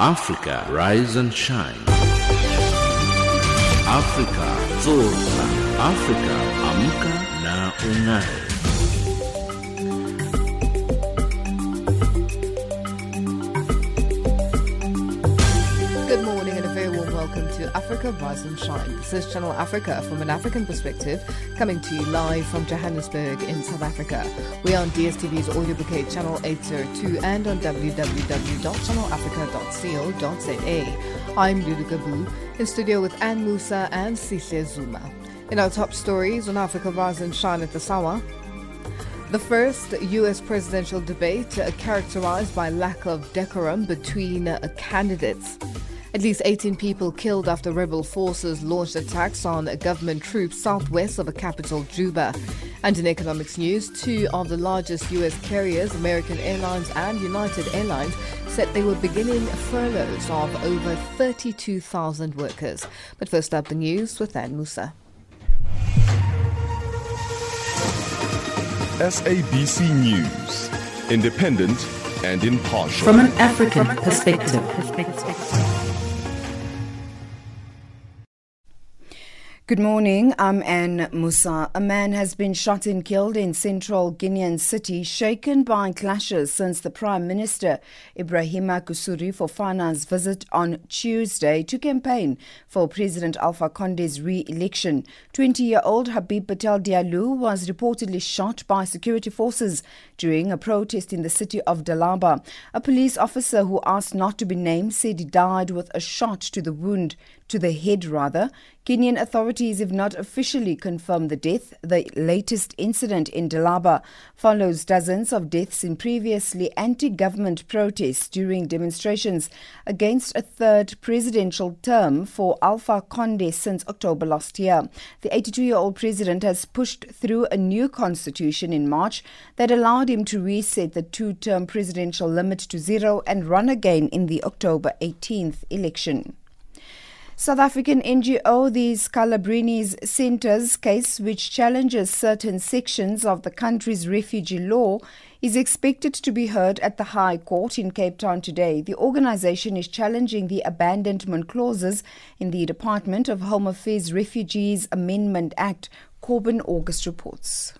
Africa Rise and Shine. Africa Zorka. Africa Amka na Ungae. Africa Rise and Shine. This is Channel Africa from an African perspective, coming to you live from Johannesburg in South Africa. We are on DSTV's audio bouquet channel 802 and on www.channelafrica.co.za. I'm Lulu Gabu, in studio with Anne Musa and Sihle Zuma. In our top stories on Africa Rise and Shine at the Sawa, the first U.S. presidential debate characterized by lack of decorum between candidates. At least 18 people killed after rebel forces launched attacks on government troops southwest of the capital, Juba. And in economics news, two of the largest U.S. carriers, American Airlines and United Airlines, said they were beginning furloughs of over 32,000 workers. But first up, the news with Ann Musa. SABC News, independent and impartial. From an African perspective. Good morning. I'm Anne Musa. A man has been shot and killed in central Guinean city, shaken by clashes since the Prime Minister Ibrahima Kassory Fofana's visit on Tuesday to campaign for President Alpha Conde's re-election. 20-year-old Habib Patel Diallo was reportedly shot by security forces during a protest in the city of Dalaba. A police officer who asked not to be named said he died with a shot to the wound to the head rather. Kenyan authorities have not officially confirmed the death. The latest incident in Dalaba follows dozens of deaths in previously anti-government protests during demonstrations against a third presidential term for Alpha Conde since October last year. The 82-year-old president has pushed through a new constitution in March that allowed him to reset the two-term presidential limit to zero and run again in the October 18th election. South African NGO the Scalabrini's Centre's case, which challenges certain sections of the country's refugee law, is expected to be heard at the High Court in Cape Town today. The organization is challenging the abandonment clauses in the Department of Home Affairs Refugees Amendment Act. Corbin August reports.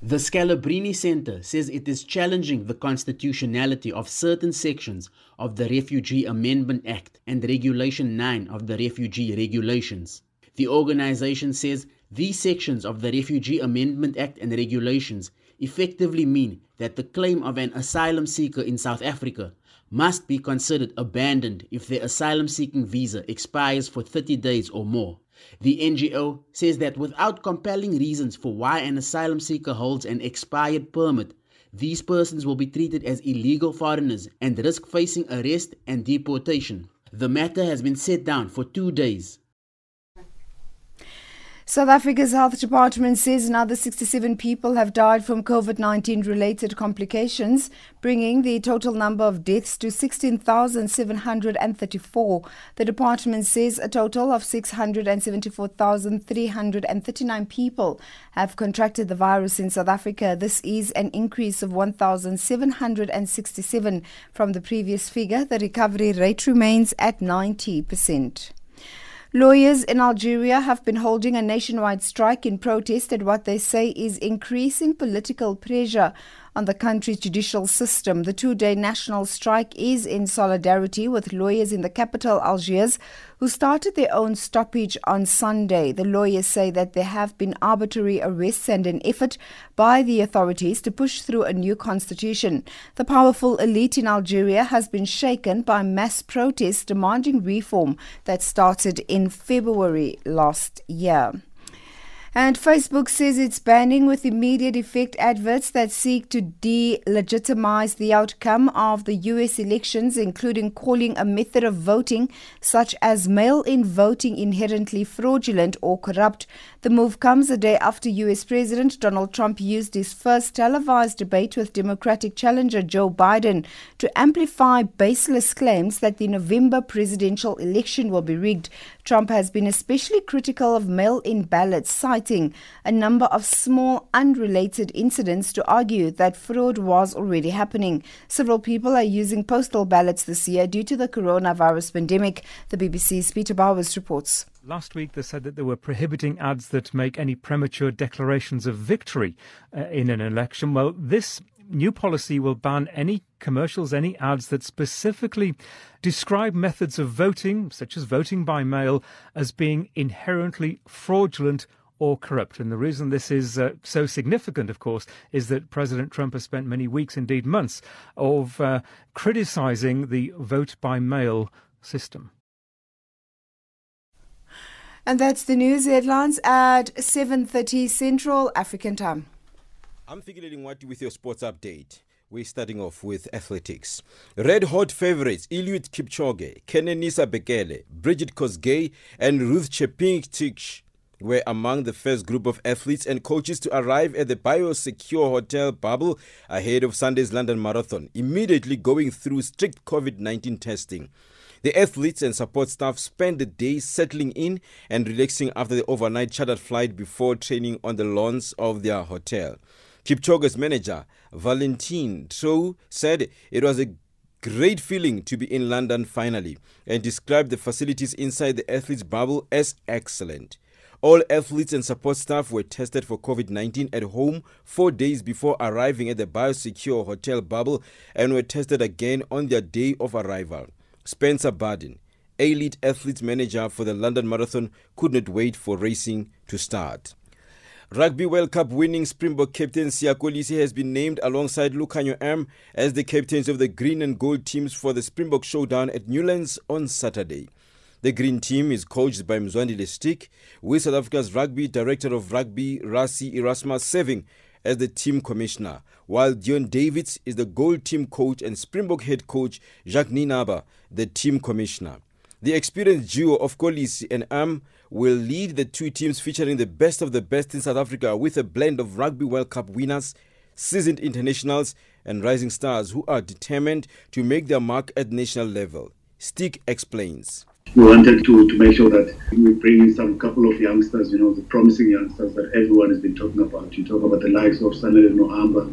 The Scalabrini Center says it is challenging the constitutionality of certain sections of the Refugee Amendment Act and Regulation 9 of the Refugee Regulations. The organization says these sections of the Refugee Amendment Act and regulations effectively mean that the claim of an asylum seeker in South Africa must be considered abandoned if their asylum seeking visa expires for 30 days or more. The NGO says that without compelling reasons for why an asylum seeker holds an expired permit, these persons will be treated as illegal foreigners and risk facing arrest and deportation. The matter has been set down for two days. South Africa's health department says another 67 people have died from COVID 19 related complications, bringing the total number of deaths to 16,734. The department says a total of 674,339 people have contracted the virus in South Africa. This is an increase of 1,767 from the previous figure. The recovery rate remains at 90%. Lawyers in Algeria have been holding a nationwide strike in protest at what they say is increasing political pressure on the country's judicial system. The two day national strike is in solidarity with lawyers in the capital, Algiers, who started their own stoppage on Sunday. The lawyers say that there have been arbitrary arrests and an effort by the authorities to push through a new constitution. The powerful elite in Algeria has been shaken by mass protests demanding reform that started in February last year. And Facebook says it's banning with immediate effect adverts that seek to delegitimize the outcome of the US elections, including calling a method of voting such as mail in voting inherently fraudulent or corrupt. The move comes a day after US President Donald Trump used his first televised debate with Democratic challenger Joe Biden to amplify baseless claims that the November presidential election will be rigged. Trump has been especially critical of mail in ballots, citing a number of small unrelated incidents to argue that fraud was already happening. Several people are using postal ballots this year due to the coronavirus pandemic. The BBC's Peter Bowes reports. Last week, they said that they were prohibiting ads that make any premature declarations of victory uh, in an election. Well, this new policy will ban any commercials, any ads that specifically describe methods of voting, such as voting by mail, as being inherently fraudulent or corrupt. And the reason this is uh, so significant, of course, is that President Trump has spent many weeks, indeed months, of uh, criticizing the vote by mail system. And that's the news headlines at 7:30 Central African Time. I'm figuring what with your sports update. We're starting off with athletics. Red hot favorites Eliud Kipchoge, Kenenisa Bekele, Brigid Kosgei, and Ruth Chepngetich were among the first group of athletes and coaches to arrive at the Biosecure Hotel bubble ahead of Sunday's London Marathon, immediately going through strict COVID 19 testing. The athletes and support staff spent the day settling in and relaxing after the overnight chartered flight before training on the lawns of their hotel. Kipchoge's manager, Valentijn Trouw, said it was a great feeling to be in London finally and described the facilities inside the athletes' bubble as excellent. All athletes and support staff were tested for COVID 19 at home four days before arriving at the Biosecure Hotel bubble and were tested again on their day of arrival. Spencer Barden, elite athletes manager for the London Marathon, could not wait for racing to start. Rugby World Cup winning Springbok captain Siya Kolisi has been named alongside Lukhanyo Am as the captains of the green and gold teams for the Springbok showdown at Newlands on Saturday. The green team is coached by Mzwandile Stick, with South Africa's rugby director of rugby Rassie Erasmus serving as the team commissioner, while Deon Davids is the gold team coach and Springbok head coach Jacques Nienaber, the team commissioner. The experienced duo of Kolisi and Am will lead the two teams featuring the best of the best in South Africa with a blend of Rugby World Cup winners, seasoned internationals, and rising stars who are determined to make their mark at national level. Stick explains. We wanted to, to make sure that we bring in some couple of youngsters, you know, the promising youngsters that everyone has been talking about. You talk about the likes of Sanele Nohamba,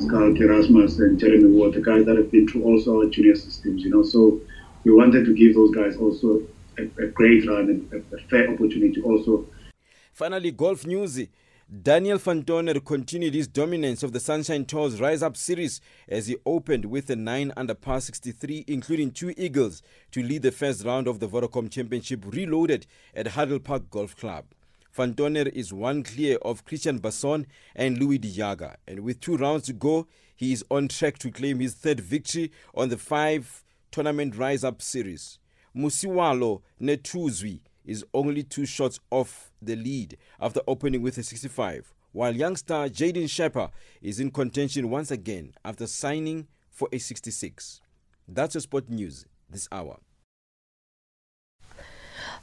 Skarl Erasmus, and Jeremy Ward, the guys that have been through also our junior systems, you know. So we wanted to give those guys also a, a great run and a, a fair opportunity also. Finally, golf news. Daniel van Tonder continued his dominance of the Sunshine Tours Rise Up Series as he opened with a 9 under par 63, including two eagles, to lead the first round of the Vodacom Championship reloaded at Huddle Park Golf Club. Van Tonder is one clear of Christian Basson and Louis Jager, and with two rounds to go, he is on track to claim his third victory on the five tournament Rise Up Series. Musiwalo Nethunzwi is only two shots off the lead after opening with a 65, while youngster Jayden Schaper is in contention once again after signing for a 66. That's your sport news this hour.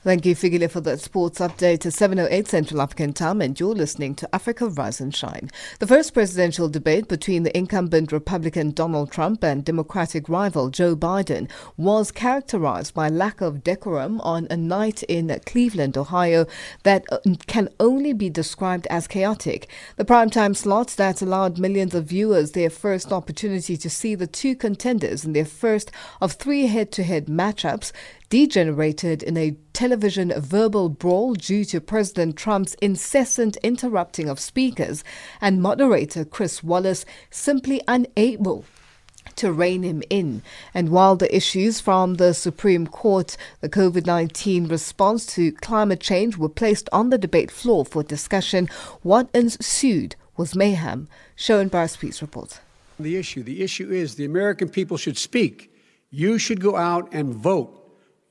Thank you, Figile, for that sports update at 7.08 Central African Time, and you're listening to Africa Rise and Shine. The first presidential debate between the incumbent Republican Donald Trump and Democratic rival Joe Biden was characterized by lack of decorum on a night in Cleveland, Ohio, that uh, can only be described as chaotic. The primetime slots that allowed millions of viewers their first opportunity to see the two contenders in their first of three head-to-head matchups degenerated in a television verbal brawl due to President Trump's incessant interrupting of speakers and moderator Chris Wallace simply unable to rein him in. And while the issues from the Supreme Court, the COVID 19 response to climate change were placed on the debate floor for discussion, what ensued was mayhem. Sherwin Bryce Pease report. The issue, the issue is the American people should speak. You should go out and vote.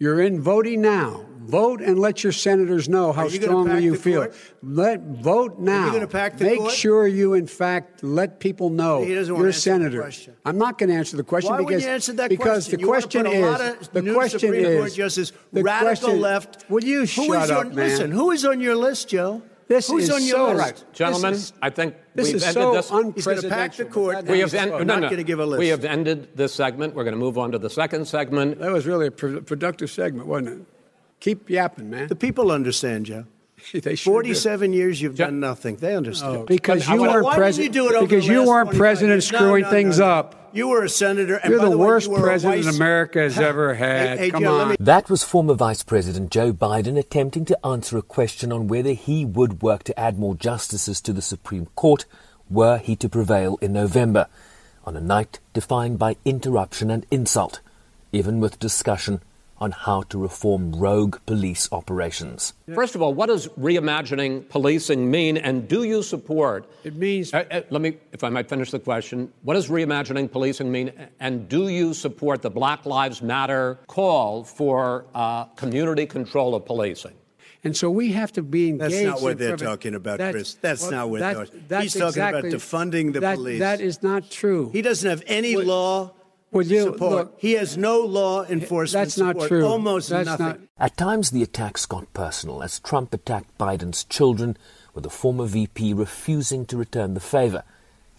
You're in voting now. Vote and let your senators know how you strongly you feel. Court? Let vote now. gonna pack the Make court? sure you, in fact, let people know a senator. I'm not going to answer the question Why because you that because question? the You question is the question Supreme is Court justice, the radical question- left. Will you shut is up, your, man? Listen, who is on your list, Joe? This Who's is on your so list? right. Gentlemen, is- I think This we've is ended so this. He's going to pack the court. we have He's en- not no, no. going to give a list. We have ended this segment. We're going to move on to the second segment. That was really a pro- productive segment, wasn't it? Keep yapping, man. the people understand, Joe. They sure 47 years you've done nothing. They understand. Oh, because Why you didn't weren't you president. do it over Because the you weren't 25 president years? No, screwing no, things no, no. up. You were a senator. And You're by the, way, worst you president vice- America has ever had. Hey, hey, Come Joe, on. me- That was former Vice President Joe Biden attempting to answer a question on whether he would work to add more justices to the Supreme Court were he to prevail in November, on a night defined by interruption and insult, even with discussion on how to reform rogue police operations. First of all, what does reimagining policing mean, and do you support? It means. Uh, uh, let me, if I might finish the question. What does reimagining policing mean, and do you support the Black Lives Matter call for uh, community control of policing? And so we have to be engaged. That's not what they're prevent- talking about, That's- Chris. That's well, not what that- they're talking that's He's talking about defunding the that- police. That is not true. He doesn't have any Well- law Well, you- support. look- he has no law enforcement That's not true. Almost That's nothing. not- At times, the attacks got personal as Trump attacked Biden's children, with the former VP refusing to return the favor,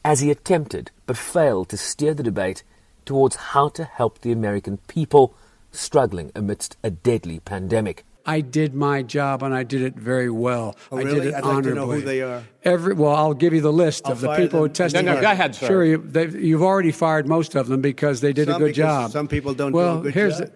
as he attempted but failed to steer the debate towards how to help the American people struggling amidst a deadly pandemic. I did my job and I did it very well. Oh, I did it I'd like to honorably. know who they are. Every well, I'll give you the list I'll of the people who them. testified. No, no, go ahead, sir. Sure, you, you've already fired most of them because they did Some a good job. some people don't do well, a good here's job. The,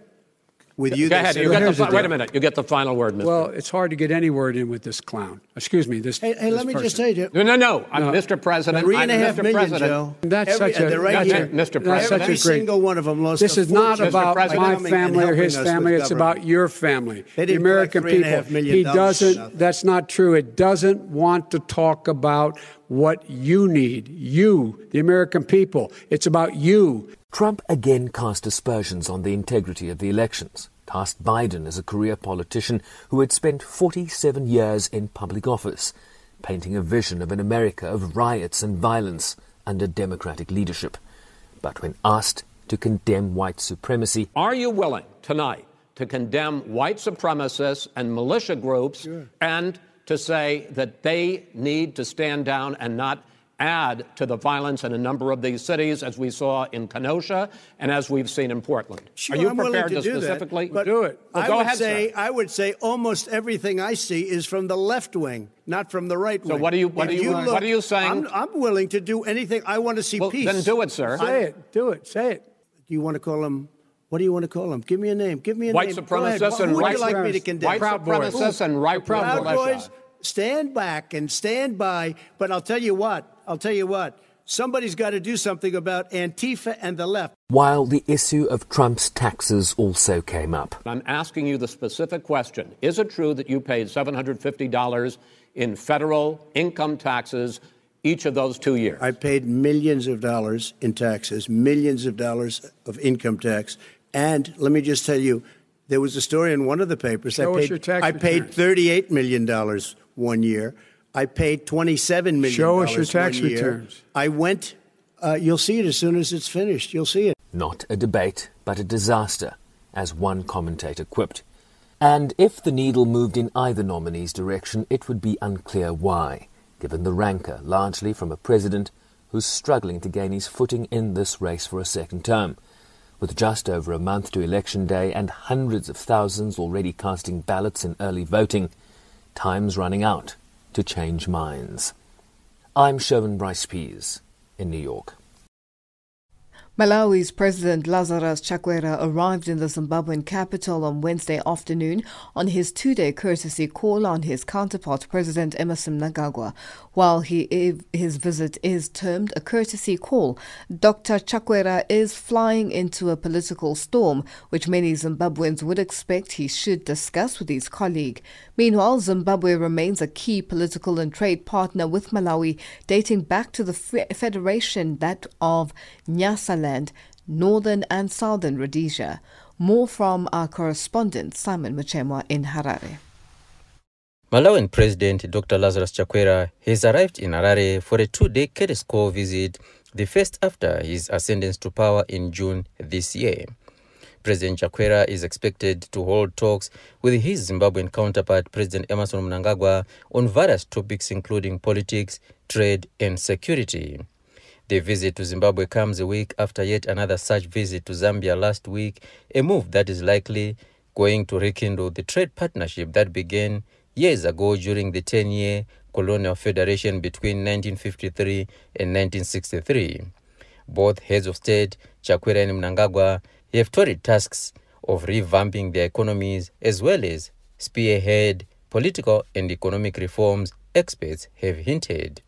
With you, Go ahead. You get the here's the wait a minute. You get the final word, Mr. well, it's hard to get any word in with this clown. Excuse me. This. Hey, hey, this let me just say to you. No, no, no. I'm No. Mr. President. Three I'm and a half Mr. million, President. Joe. That's Every- such a right that's here. it, Mr. That's President. such a Every great. single one of them lost. This a is not about my family or his family. It's about your family, They the American collect three and a people. half million He doesn't. That's not true. It doesn't want to talk about what you need. You, the American people. It's about you. Trump again cast aspersions on the integrity of the elections, cast Biden as a career politician who had spent 47 years in public office, painting a vision of an America of riots and violence under Democratic leadership. But when asked to condemn white supremacy, Are you willing tonight to condemn white supremacists and militia groups and to say that they need to stand down and not add to the violence in a number of these cities, as we saw in Kenosha and as we've seen in Portland? Sure, Are you I'm prepared to, to, do specifically that, but Do it. Well, I go would ahead, say sir. I would say almost everything I see is from the left wing, not from the right So wing. what are you- what are you- what look- are you saying? I'm, I'm willing to do anything. I want to see Well, peace. then do it, sir. Say it. Do it. Say it. Do you want to call him? What do you want to call him? Give me a name. Give me a White name. Go ahead. supremacists Who and would right you like me to condemn? white Proud Boys. supremacists and right wing Proud militia. Boys, stand back and stand by. But I'll tell you what. I'll tell you what. Somebody's got to do something about Antifa and the left. while the issue of Trump's taxes also came up. I'm asking you the specific question. Is it true that you paid $750 in federal income taxes each of those two years? I paid millions of dollars in taxes, millions of dollars of income tax. And let me just tell you, there was a story in one of the papers. Show I paid, your tax I paid $38 million one year. I paid $27 million. Show us your tax returns. I went, uh, you'll see it as soon as it's finished. You'll see it. Not a debate, but a disaster, as one commentator quipped. And if the needle moved in either nominee's direction, it would be unclear why, given the rancour largely from a president who's struggling to gain his footing in this race for a second term. With just over a month to election day and hundreds of thousands already casting ballots in early voting, time's running out to change minds. I'm Sherwin Bryce Pease in New York. Malawi's President Lazarus Chakwera arrived in the Zimbabwean capital on Wednesday afternoon on his two-day courtesy call on his counterpart, President Emmerson Mnangagwa. While he, his visit is termed a courtesy call, Dr. Chakwera is flying into a political storm, which many Zimbabweans would expect he should discuss with his colleague. Meanwhile, Zimbabwe remains a key political and trade partner with Malawi, dating back to the federation that of Nyasaland, Northern and Southern Rhodesia. More from our correspondent Simon Machemwa in Harare. Malawian President Dr. Lazarus Chakwera has arrived in Harare for a two-day call visit, the first after his ascendance to power in June this year. President Chakwera is expected to hold talks with his Zimbabwean counterpart, President Emmerson Mnangagwa, on various topics including politics, trade, and security. The visit to Zimbabwe comes a week after yet another such visit to Zambia last week, a move that is likely going to rekindle the trade partnership that began years ago during the 10 year colonial federation between 1953 and 1963. Both heads of state, Chakwera and Mnangagwa, have torrid tasks of revamping their economies as well as spearhead political and economic reforms, experts have hinted.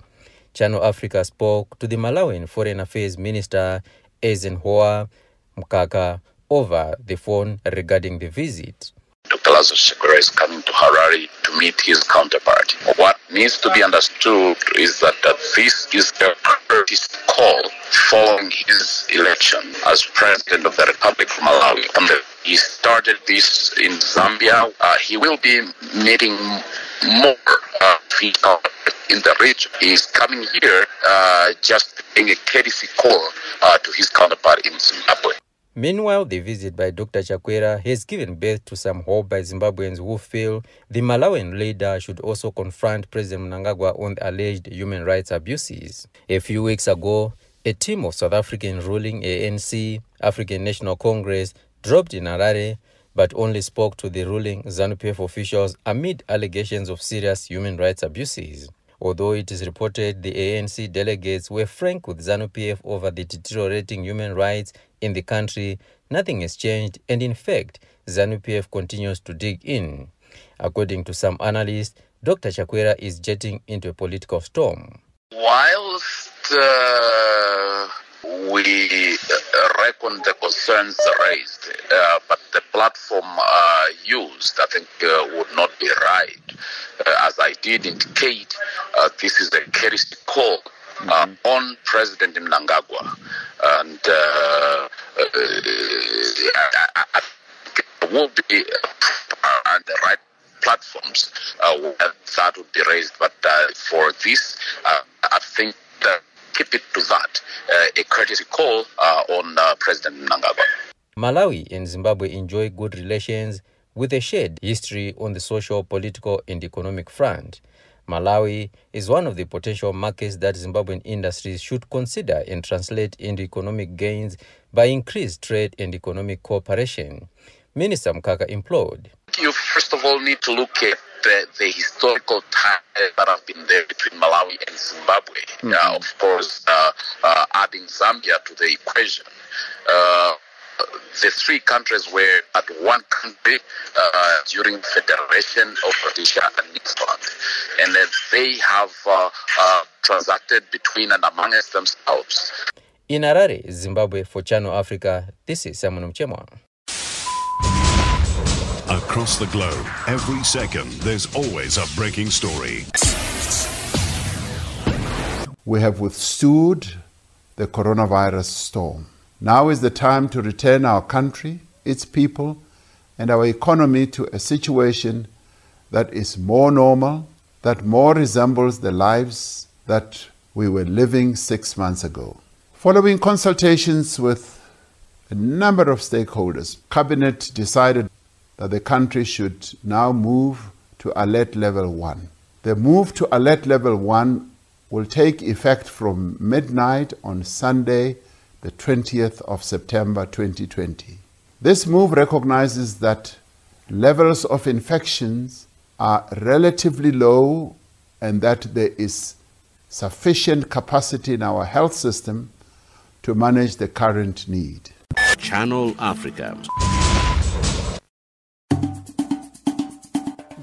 Channel Africa spoke to the Malawian Foreign Affairs Minister Eisenhower Mkaka over the phone regarding the visit. Dr. coming to meet his counterpart. What needs to be understood is that this is a courteous call following his election as President of the Republic of Malawi. He started this in Zambia. Uh, he will be meeting more uh, people in the region. He's coming here uh, just in a courtesy call uh, to his counterpart in Zimbabwe. Meanwhile, the visit by Dr. Chakwera has given birth to some hope by Zimbabweans who feel the Malawian leader should also confront President Mnangagwa on the alleged human rights abuses. A few weeks ago, a team of South African ruling ANC, African National Congress, dropped in Harare but only spoke to the ruling ZANU-PF officials amid allegations of serious human rights abuses. Although it is reported the ANC delegates were frank with ZANU-PF over the deteriorating human rights in the country, nothing has changed, and in fact, ZANU-PF continues to dig in. According to some analysts, Dr. Chakwera is jetting into a political storm. Whilst uh, we uh, reckon the concerns raised, uh, but the platform uh, used, I think, uh, would not be right. Uh, as I did indicate, uh, this is a courtesy call uh, on President Mnangagwa, and uh, uh, I, I, I will be on the right platforms uh, that would be raised. But uh, for this, uh, I think keep it to that, uh, a courtesy call uh, on uh, President Mnangagwa. Malawi and Zimbabwe enjoy good relations with a shared history on the social, political, and economic front. Malawi is one of the potential markets that Zimbabwean industries should consider and translate into economic gains by increased trade and economic cooperation. Minister Mkaka implored. You first of all need to look at the, the historical ties that have been there between Malawi and Zimbabwe. Uh, of course, uh, uh, adding Zambia to the equation. Uh, the three countries were at one country uh, during Federation of Rhodesia and Nyasaland, and then they have uh, uh, transacted between and amongst themselves. In Harare, Zimbabwe, for Channel Africa, this is Simon Mchemwa. Across the globe, every second, there's always a breaking story. We have withstood the coronavirus storm. Now is the time to return our country, its people, and our economy to a situation that is more normal, that more resembles the lives that we were living six months ago. Following consultations with a number of stakeholders, Cabinet decided that the country should now move to alert level one. The move to alert level one will take effect from midnight on Sunday, the 20th of September 2020. This move recognizes that levels of infections are relatively low and that there is sufficient capacity in our health system to manage the current need. Channel Africa.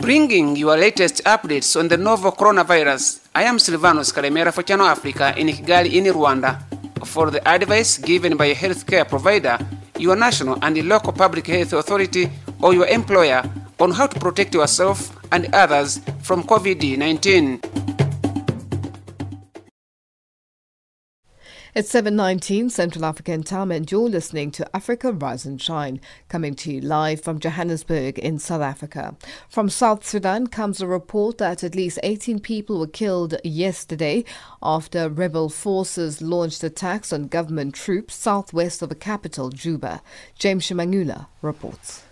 Bringing your latest updates on the novel coronavirus, I am Silvanos Kalemera for Channel Africa in Kigali, in Rwanda. For the advice given by a healthcare provider, your national and local public health authority, or your employer on how to protect yourself and others from COVID 19. It's 7.19 Central African time and you're listening to Africa Rise and Shine, coming to you live from Johannesburg in South Africa. From South Sudan comes a report that at least 18 people were killed yesterday after rebel forces launched attacks on government troops southwest of the capital, Juba. James Shimanyula reports.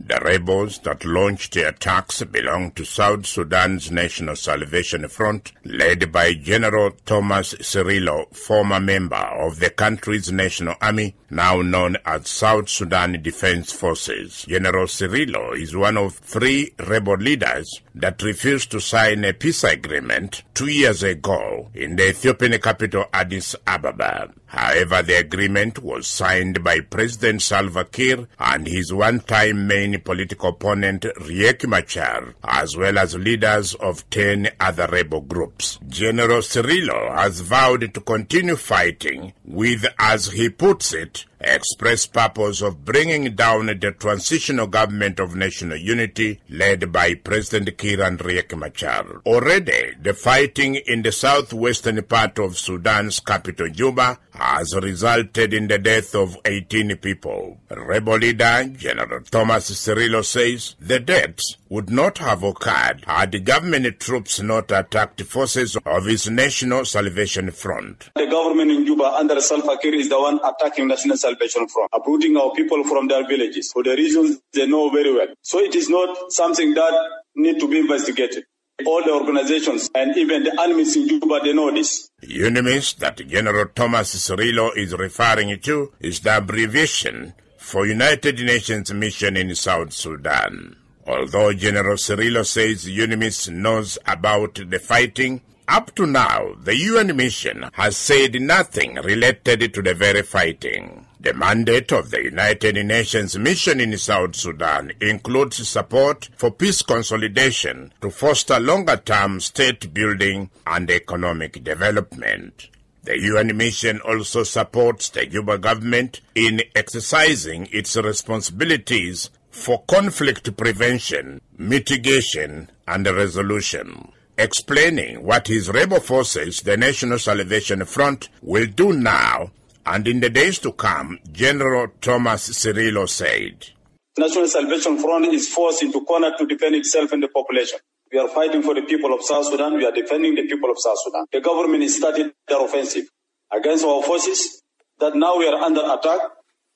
The rebels that launched the attacks belong to South Sudan's National Salvation Front, led by General Thomas Cirillo, former member of the country's national army, now known as South Sudan Defense Forces. General Cirillo is one of three rebel leaders that refused to sign a peace agreement two years ago in the Ethiopian capital Addis Ababa. However, the agreement was signed by President Salva Kiir and his one-time main political opponent Riek Machar, as well as leaders of 10 other rebel groups. General Cirillo has vowed to continue fighting with, as he puts it, express purpose of bringing down the transitional government of national unity led by President Kiir and Riek Machar. Already, the fighting in the southwestern part of Sudan's capital Juba has resulted in the death of 18 people. Rebel leader General Thomas Cirillo says the deaths would not have occurred had the government troops not attacked the forces of his National Salvation Front. The government in Juba under Salva Kiir is the one attacking National Salvation Front, uprooting our people from their villages for the reasons they know very well. So it is not something that need to be investigated. All the organizations and even the enemies in Juba, they know this. The UNMISS that General Thomas Cirillo is referring to is the abbreviation for United Nations Mission in South Sudan. Although General Cirillo says UNMISS knows about the fighting, up to now, the UN mission has said nothing related to the very fighting. The mandate of the United Nations mission in South Sudan includes support for peace consolidation to foster longer-term state building and economic development. The UN mission also supports the Juba government in exercising its responsibilities for conflict prevention, mitigation, and resolution explaining what his rebel forces, the National Salvation Front, will do now and in the days to come, General Thomas Cirillo said. National Salvation Front is forced into corner to defend itself and the population. We are fighting for the people of South Sudan. We are defending the people of South Sudan. The government started their offensive against our forces that now we are under attack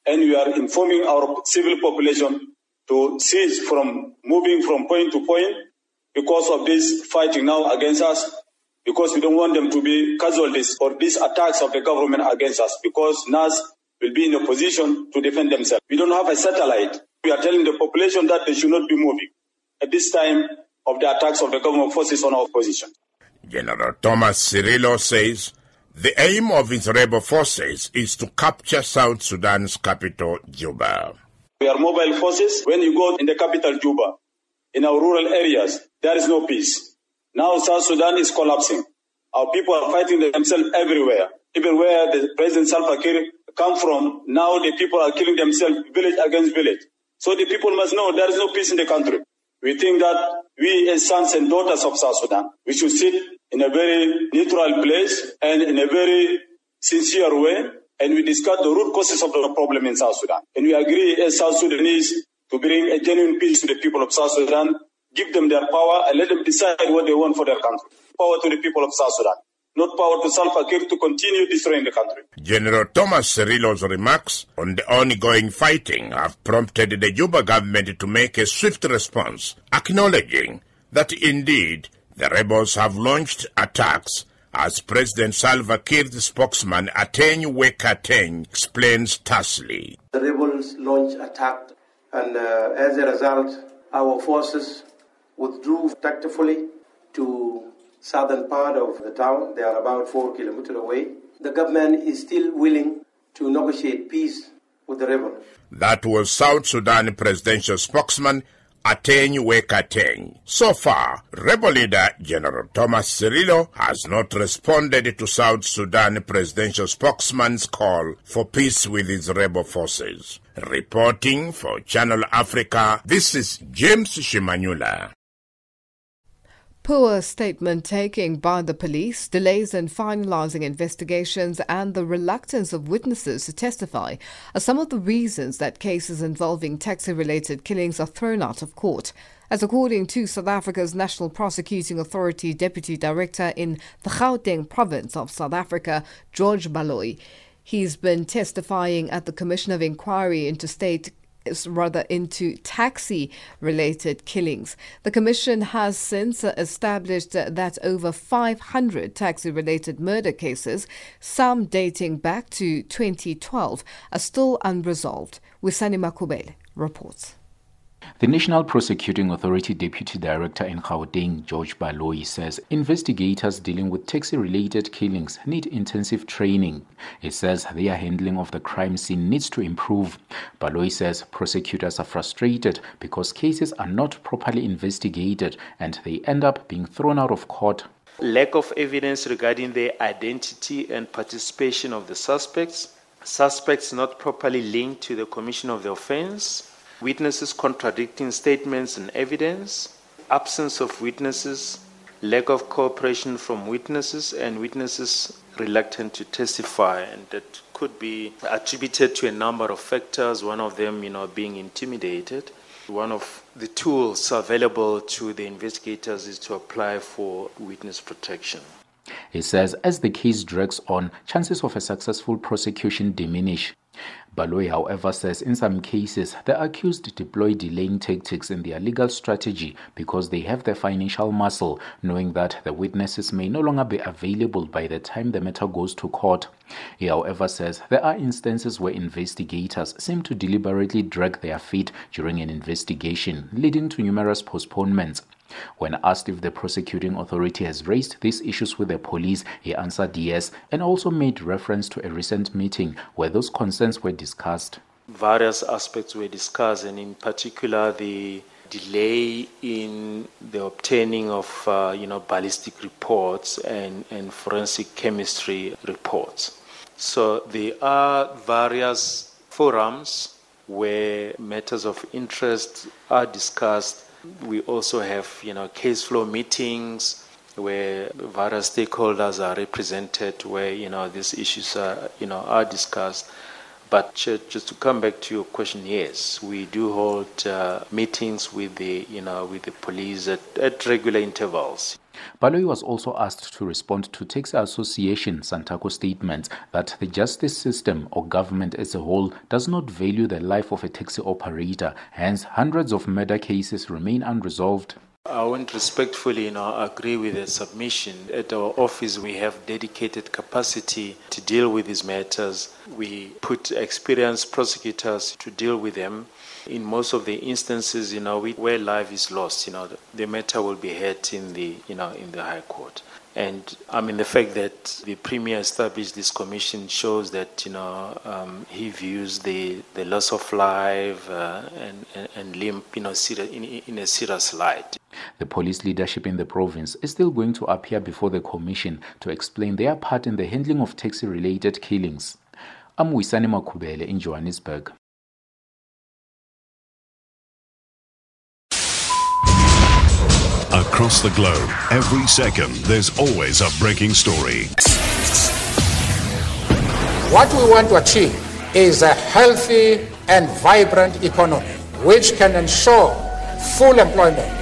and we are informing our civil population to cease from moving from point to point because of this fighting now against us, because we don't want them to be casualties or these attacks of the government against us, because NAS will be in a position to defend themselves. We don't have a satellite. We are telling the population that they should not be moving at this time of the attacks of the government forces on our position. General Thomas Cirillo says the aim of his rebel forces is to capture South Sudan's capital, Juba. We are mobile forces. When you go in the capital, Juba, in our rural areas, there is no peace. Now South Sudan is collapsing. Our people are fighting themselves everywhere. Even where the President Salva Kiir come from, now the people are killing themselves village against village. So the people must know there is no peace in the country. We think that we as sons and daughters of South Sudan, we should sit in a very neutral place and in a very sincere way, and we discuss the root causes of the problem in South Sudan. And we agree as South Sudanese to bring a genuine peace to the people of South Sudan, give them their power, and let them decide what they want for their country. Power to the people of South Sudan, not power to Salva Kiir to continue destroying the country. General Thomas Cirillo's remarks on the ongoing fighting have prompted the Juba government to make a swift response, acknowledging that indeed the rebels have launched attacks as President Salva Kiir's spokesman Ateny Wek Ateny explains tersely. The rebels launched attack and uh, as a result, our forces withdrew tactfully to southern part of the town. They are about four kilometers away. The government is still willing to negotiate peace with the rebels. That was South Sudan presidential spokesman Ateny Wek Ateny. So far, rebel leader General Thomas Cirillo has not responded to South Sudan presidential spokesman's call for peace with his rebel forces. Reporting for Channel Africa, this is James Shimanyula. Poor statement taking by the police, delays in finalizing investigations, and the reluctance of witnesses to testify are some of the reasons that cases involving taxi related killings are thrown out of court. As according to South Africa's National Prosecuting Authority Deputy Director in the Gauteng province of South Africa, George Baloyi, he's been testifying at the Commission of Inquiry into State rather into taxi related killings. The Commission has since established that over 500 taxi related murder cases, some dating back to 2012, are still unresolved. Wisani Makubele reports. The National Prosecuting Authority Deputy Director in Gauteng, George Baloyi, says investigators dealing with taxi related killings need intensive training. He says their handling of the crime scene needs to improve. Baloyi says prosecutors are frustrated because cases are not properly investigated and they end up being thrown out of court. Lack of evidence regarding the identity and participation of the suspects, suspects not properly linked to the commission of the offense witnesses contradicting statements and evidence, absence of witnesses, lack of cooperation from witnesses, and witnesses reluctant to testify. And that could be attributed to a number of factors, one of them, you know, being intimidated. One of the tools available to the investigators is to apply for witness protection. He says as the case drags on, chances of a successful prosecution diminish. Baloyi, however, says in some cases the accused deploy delaying tactics in their legal strategy because they have the financial muscle, knowing that the witnesses may no longer be available by the time the matter goes to court. He, however, says there are instances where investigators seem to deliberately drag their feet during an investigation, leading to numerous postponements. When asked if the prosecuting authority has raised these issues with the police, he answered yes and also made reference to a recent meeting where those concerns were discussed. Various aspects were discussed, and in particular, the delay in the obtaining of uh, you know ballistic reports and, and forensic chemistry reports. So there are various forums where matters of interest are discussed we also have, you know, case flow meetings where various stakeholders are represented, where you know these issues are, you know, are discussed. But just to come back to your question, yes, we do hold uh, meetings with the, you know, with the police at, at regular intervals. Baloyi was also asked to respond to Taxi Association Santaco statements that the justice system or government as a whole does not value the life of a taxi operator, hence hundreds of murder cases remain unresolved. I want respectfully you know, agree with the submission. At our office, we have dedicated capacity to deal with these matters. We put experienced prosecutors to deal with them. In most of the instances, you know, we, where life is lost, you know, the, the matter will be heard in the, you know, in the High Court. And I mean, the fact that the Premier established this commission shows that, you know, um, he views the, the loss of life uh, and, and, and limb, you know, in, in a serious light. The police leadership in the province is still going to appear before the commission to explain their part in the handling of taxi related killings. I'm Wisani Makubele in Johannesburg. Across the globe, every second, there's always a breaking story. What we want to achieve is a healthy and vibrant economy which can ensure full employment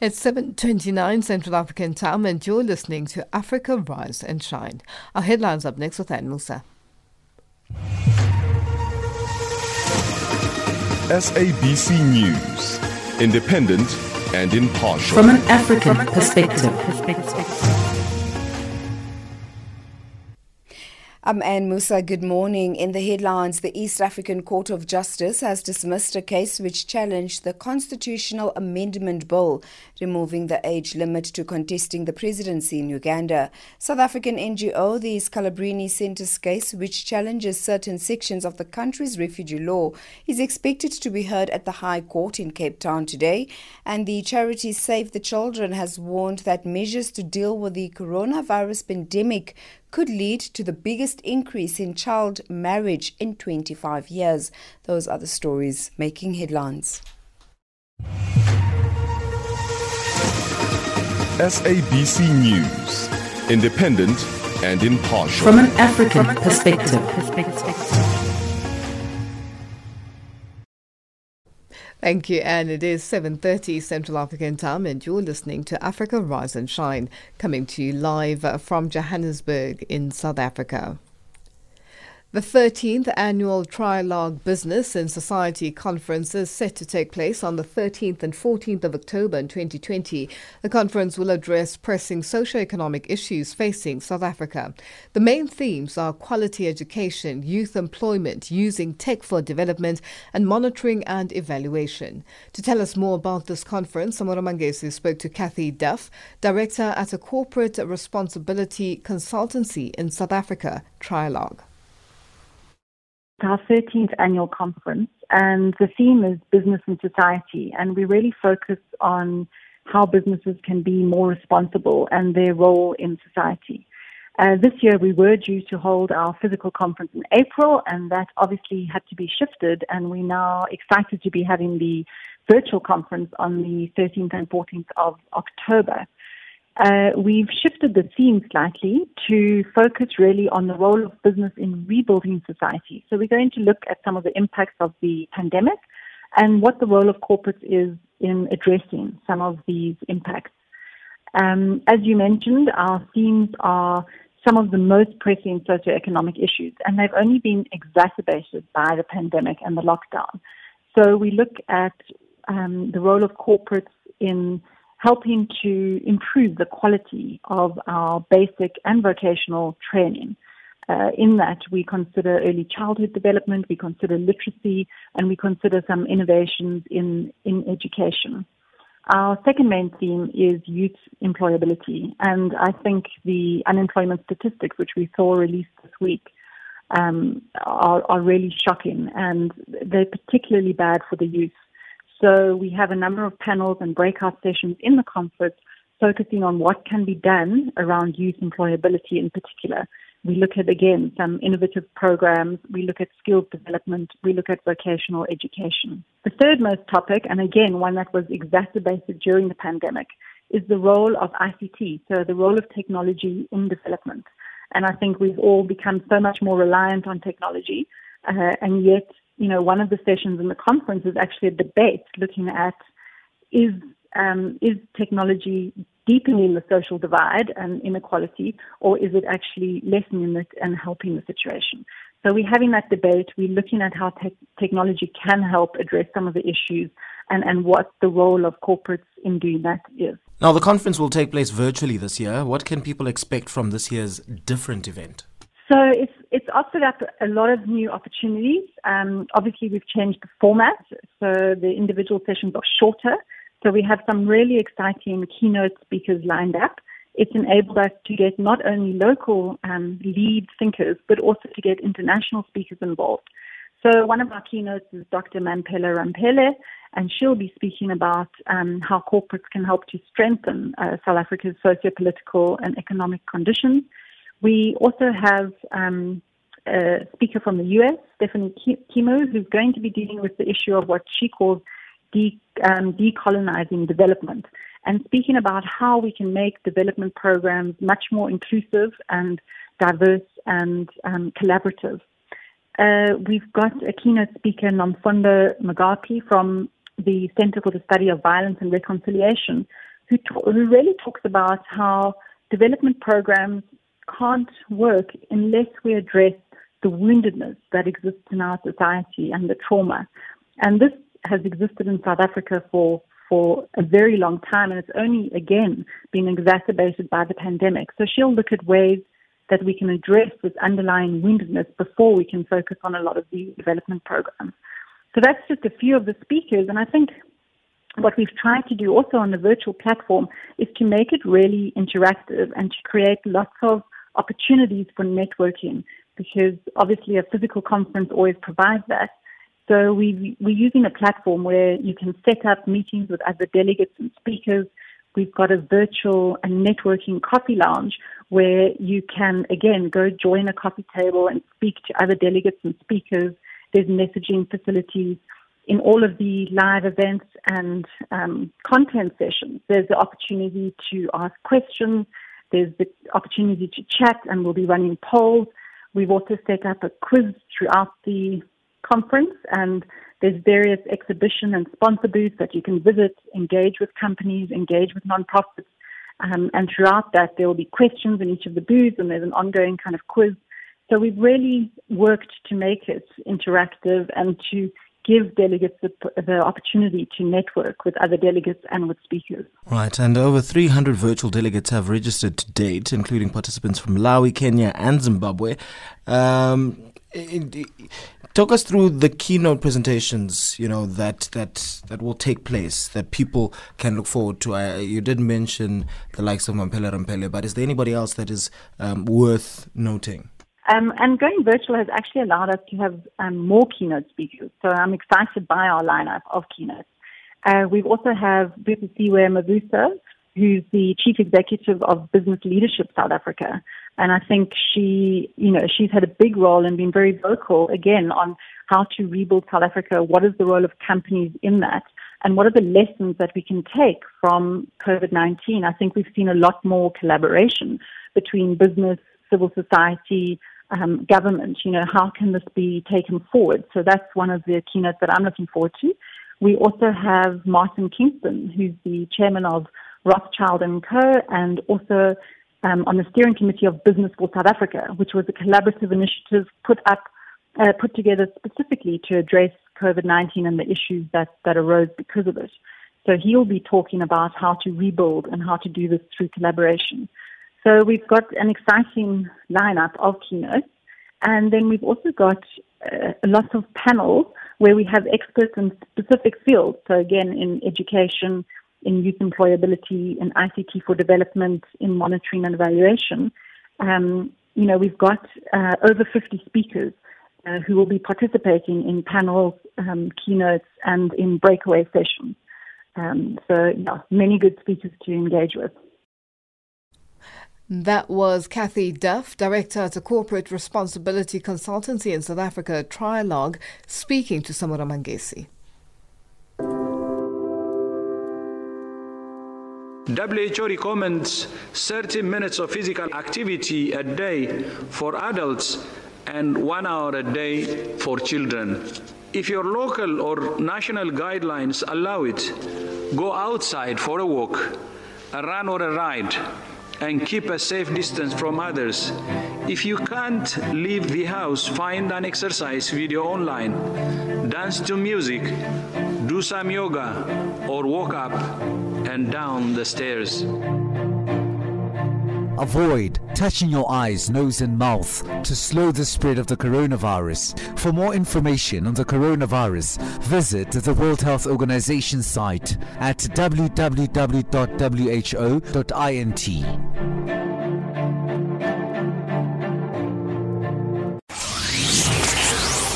It's 7.29 Central African time and you're listening to Africa Rise and Shine. Our headlines up next with Ann Musa. SABC News. Independent and impartial. From an African perspective. Um, I'm Anne Musa. Good morning. In the headlines, the East African Court of Justice has dismissed a case which challenged the constitutional amendment bill removing the age limit to contesting the presidency in Uganda. South African NGO, the Scalabrini Centre's case, which challenges certain sections of the country's refugee law, is expected to be heard at the High Court in Cape Town today. And the charity Save the Children has warned that measures to deal with the coronavirus pandemic could lead to the biggest increase in child marriage in 25 years. Those are the stories making headlines. SABC News, independent and impartial. From an African perspective. Thank you, and it is 7.30 Central African Time, and you're listening to Africa Rise and Shine, coming to you live from Johannesburg in South Africa. The 13th annual Trialogue Business and Society Conference is set to take place on the 13th and 14th of October in 2020. The conference will address pressing socio-economic issues facing South Africa. The main themes are quality education, youth employment, using tech for development, and monitoring and evaluation. To tell us more about this conference, Samora Mangesi spoke to Kathy Duff, Director at a corporate responsibility consultancy in South Africa, Trialogue our 13th annual conference, and the theme is business and society. And we really focus on how businesses can be more responsible and their role in society. Uh, this year, we were due to hold our physical conference in April, and that obviously had to be shifted. And we're now excited to be having the virtual conference on the 13th and 14th of October. Uh, we've shifted the theme slightly to focus really on the role of business in rebuilding society. So we're going to look at some of the impacts of the pandemic and what the role of corporates is in addressing some of these impacts. Um, as you mentioned, our themes are some of the most pressing socioeconomic issues, and they've only been exacerbated by the pandemic and the lockdown. So we look at um, the role of corporates in helping to improve the quality of our basic and vocational training. Uh, in that, we consider early childhood development, we consider literacy, and we consider some innovations in, in education. Our second main theme is youth employability, and I think the unemployment statistics, which we saw released this week, um, are, are really shocking, and they're particularly bad for the youth. So we have a number of panels and breakout sessions in the conference focusing on what can be done around youth employability in particular. We look at, again, some innovative programs. We look at skills development. We look at vocational education. The third most topic, and again, one that was exacerbated during the pandemic, is the role of ICT, so the role of technology in development. And I think we've all become so much more reliant on technology, uh, and yet you know, one of the sessions in the conference is actually a debate looking at is um, is technology deepening the social divide and inequality, or is it actually lessening it and helping the situation? So we're having that debate. We're looking at how te- technology can help address some of the issues and, and what the role of corporates in doing that is. Now, the conference will take place virtually this year. What can people expect from this year's different event? So it's it's offered up a lot of new opportunities. Um, obviously, we've changed the format, so the individual sessions are shorter. So we have some really exciting keynote speakers lined up. It's enabled us to get not only local um, lead thinkers, but also to get international speakers involved. So one of our keynotes is Dr. Mamphela Ramphele, and she'll be speaking about um, how corporates can help to strengthen uh, South Africa's socio-political and economic conditions we also have um, a speaker from the US, Stephanie Kimo, who's going to be dealing with the issue of what she calls de- um, decolonizing development and speaking about how we can make development programs much more inclusive and diverse and um, collaborative. Uh, we've got a keynote speaker, Nomfundo Mogapi, from the Center for the Study of Violence and Reconciliation, who, who really talks about how development programs can't work unless we address the woundedness that exists in our society and the trauma. And this has existed in South Africa for for a very long time, and it's only again been exacerbated by the pandemic. So she'll look at ways that we can address this underlying woundedness before we can focus on a lot of the development programs. So that's just a few of the speakers, and I think what we've tried to do also on the virtual platform is to make it really interactive and to create lots of opportunities for networking because obviously a physical conference always provides that. So we, we're using a platform where you can set up meetings with other delegates and speakers. We've got a virtual and networking coffee lounge where you can, again, go join a coffee table and speak to other delegates and speakers. There's messaging facilities in all of the live events and um, content sessions. There's the opportunity to ask questions. There's the opportunity to chat, and we'll be running polls. We've also set up a quiz throughout the conference, and there's various exhibition and sponsor booths that you can visit, engage with companies, engage with nonprofits. Um, and throughout that, there will be questions in each of the booths, and there's an ongoing kind of quiz. So we've really worked to make it interactive and to give delegates the, the, opportunity to network with other delegates and with speakers. Right, and over 300 virtual delegates have registered to date, including participants from Malawi, Kenya, and Zimbabwe. Um, talk us through the keynote presentations, you know, that that that will take place that people can look forward to. I, you did mention the likes of Mamphela Ramphele, but is there anybody else that is um, worth noting? Um, and going virtual has actually allowed us to have um, more keynote speakers. So I'm excited by our lineup of keynotes. Uh, we also have Busisiwe Mavuso, who's the chief executive of Business Leadership South Africa. And I think she, you know, she's had a big role and been very vocal again on how to rebuild South Africa. What is the role of companies in that? And what are the lessons that we can take from COVID-19? I think we've seen a lot more collaboration between business, civil society, um, government. You know, how can this be taken forward? So that's one of the keynotes that I'm looking forward to. We also have Martin Kingston, who's the chairman of Rothschild and Co. and also um, on the steering committee of Business for South Africa, which was a collaborative initiative put up, uh, put together specifically to address COVID-19 and the issues that, that arose because of it. So he'll be talking about how to rebuild and how to do this through collaboration. So we've got an exciting lineup of keynotes. And then we've also got uh, lots of panels where we have experts in specific fields. So again, in education, in youth employability, in ICT for development, in monitoring and evaluation. Um, you know, we've got uh, over 50 speakers uh, who will be participating in panels, um, keynotes, and in breakaway sessions. Um, so, yeah, many good speakers to engage with. That was Kathy Duff, Director at a Corporate Responsibility Consultancy in South Africa, Trialogue, speaking to Samora Mangesi. WHO recommends 30 minutes of physical activity a day for adults and one hour a day for children. If your local or national guidelines allow it, go outside for a walk, a run or a ride and keep a safe distance from others. If you can't leave the house, find an exercise video online, dance to music, do some yoga, or walk up and down the stairs. Avoid touching your eyes, nose, and mouth to slow the spread of the coronavirus. For more information on the coronavirus, visit the World Health Organization site at www.who.int.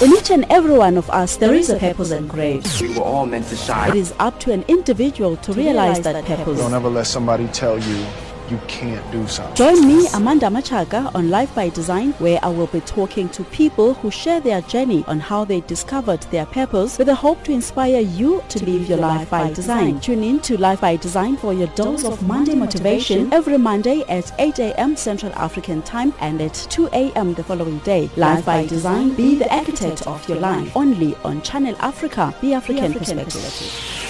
In each and every one of us, there is a purpose engraved. We were all meant to shine. It is up to an individual to realize that purpose. Don't ever let somebody tell you you can't do something. Join me, Amanda Machaga, on Life by Design, where I will be talking to people who share their journey on how they discovered their purpose with the hope to inspire you to, to live your life by design. design. Tune in to Life by Design for your dose of Monday motivation every Monday at 8 a.m. Central African Time and at 2 a.m. the following day. Life by Design, be the architect of your life. Only on Channel Africa, the African, the African perspective. perspective.